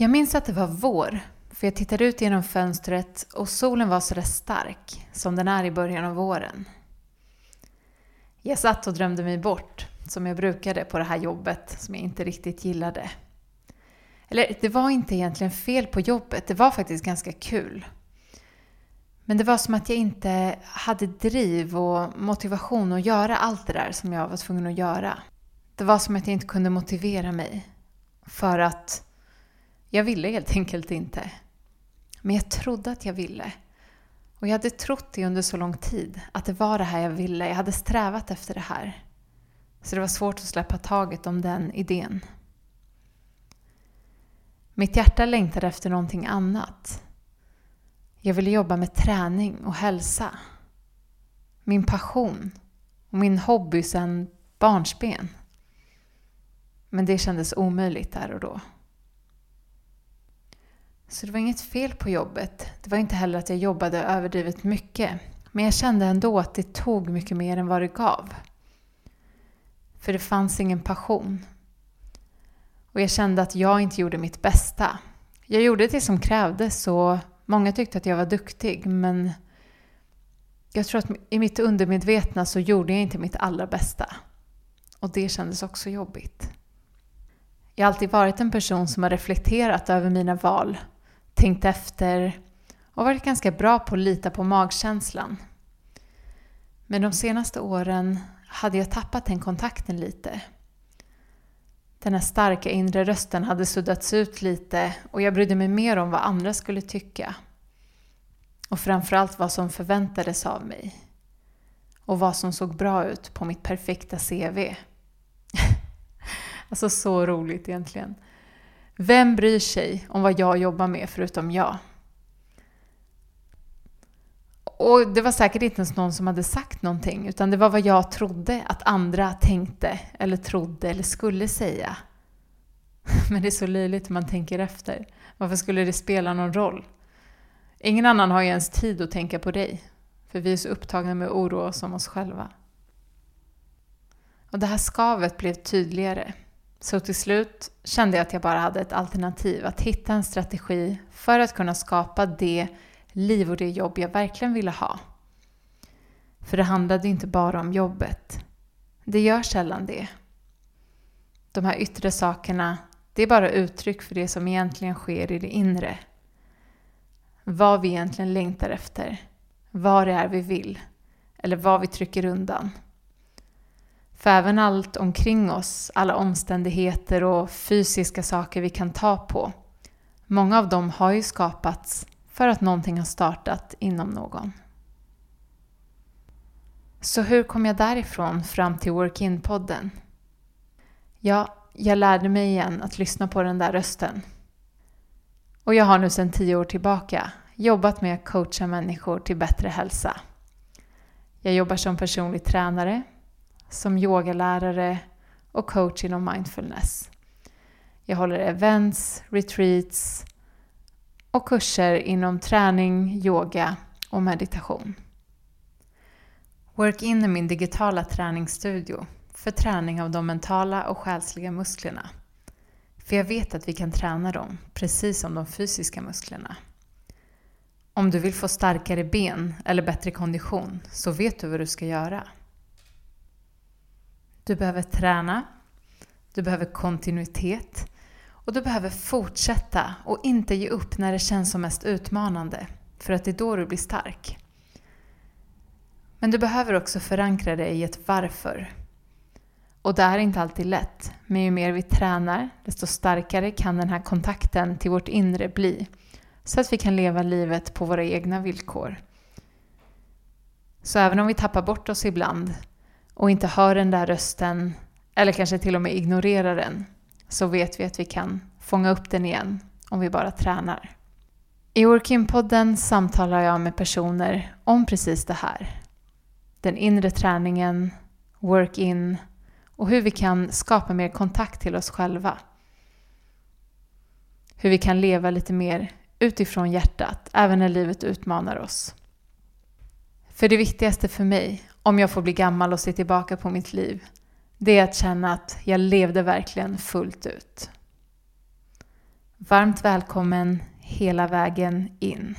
Jag minns att det var vår, för jag tittade ut genom fönstret och solen var sådär stark, som den är i början av våren. Jag satt och drömde mig bort, som jag brukade på det här jobbet som jag inte riktigt gillade. Eller det var inte egentligen fel på jobbet, det var faktiskt ganska kul. Men det var som att jag inte hade driv och motivation att göra allt det där som jag var tvungen att göra. Det var som att jag inte kunde motivera mig. För att jag ville helt enkelt inte. Men jag trodde att jag ville. Och jag hade trott det under så lång tid, att det var det här jag ville. Jag hade strävat efter det här. Så det var svårt att släppa taget om den idén. Mitt hjärta längtade efter någonting annat. Jag ville jobba med träning och hälsa. Min passion och min hobby sedan barnsben. Men det kändes omöjligt där och då. Så det var inget fel på jobbet. Det var inte heller att jag jobbade överdrivet mycket. Men jag kände ändå att det tog mycket mer än vad det gav. För det fanns ingen passion. Och jag kände att jag inte gjorde mitt bästa. Jag gjorde det som krävdes och många tyckte att jag var duktig men jag tror att i mitt undermedvetna så gjorde jag inte mitt allra bästa. Och det kändes också jobbigt. Jag har alltid varit en person som har reflekterat över mina val, tänkt efter och varit ganska bra på att lita på magkänslan. Men de senaste åren hade jag tappat den kontakten lite. Den här starka inre rösten hade suddats ut lite och jag brydde mig mer om vad andra skulle tycka. Och framförallt vad som förväntades av mig. Och vad som såg bra ut på mitt perfekta CV. alltså så roligt egentligen. Vem bryr sig om vad jag jobbar med förutom jag? Och det var säkert inte ens någon som hade sagt någonting, utan det var vad jag trodde att andra tänkte, eller trodde, eller skulle säga. Men det är så löjligt om man tänker efter. Varför skulle det spela någon roll? Ingen annan har ju ens tid att tänka på dig, för vi är så upptagna med att oroa oss om oss själva. Och det här skavet blev tydligare. Så till slut kände jag att jag bara hade ett alternativ, att hitta en strategi för att kunna skapa det liv och det jobb jag verkligen ville ha. För det handlade inte bara om jobbet. Det gör sällan det. De här yttre sakerna, det är bara uttryck för det som egentligen sker i det inre. Vad vi egentligen längtar efter. Vad det är vi vill. Eller vad vi trycker undan. För även allt omkring oss, alla omständigheter och fysiska saker vi kan ta på, många av dem har ju skapats för att någonting har startat inom någon. Så hur kom jag därifrån fram till Work-In-podden? Ja, jag lärde mig igen att lyssna på den där rösten. Och jag har nu sedan tio år tillbaka jobbat med att coacha människor till bättre hälsa. Jag jobbar som personlig tränare, som yogalärare och coach inom mindfulness. Jag håller events, retreats och kurser inom träning, yoga och meditation. Work-In är min digitala träningsstudio för träning av de mentala och själsliga musklerna. För jag vet att vi kan träna dem, precis som de fysiska musklerna. Om du vill få starkare ben eller bättre kondition så vet du vad du ska göra. Du behöver träna, du behöver kontinuitet och du behöver fortsätta och inte ge upp när det känns som mest utmanande, för att det är då du blir stark. Men du behöver också förankra dig i ett varför. Och det är inte alltid lätt, men ju mer vi tränar, desto starkare kan den här kontakten till vårt inre bli, så att vi kan leva livet på våra egna villkor. Så även om vi tappar bort oss ibland och inte hör den där rösten, eller kanske till och med ignorerar den, så vet vi att vi kan fånga upp den igen om vi bara tränar. I Workin-podden samtalar jag med personer om precis det här. Den inre träningen, work-in och hur vi kan skapa mer kontakt till oss själva. Hur vi kan leva lite mer utifrån hjärtat, även när livet utmanar oss. För det viktigaste för mig, om jag får bli gammal och se tillbaka på mitt liv, det är att känna att jag levde verkligen fullt ut. Varmt välkommen hela vägen in.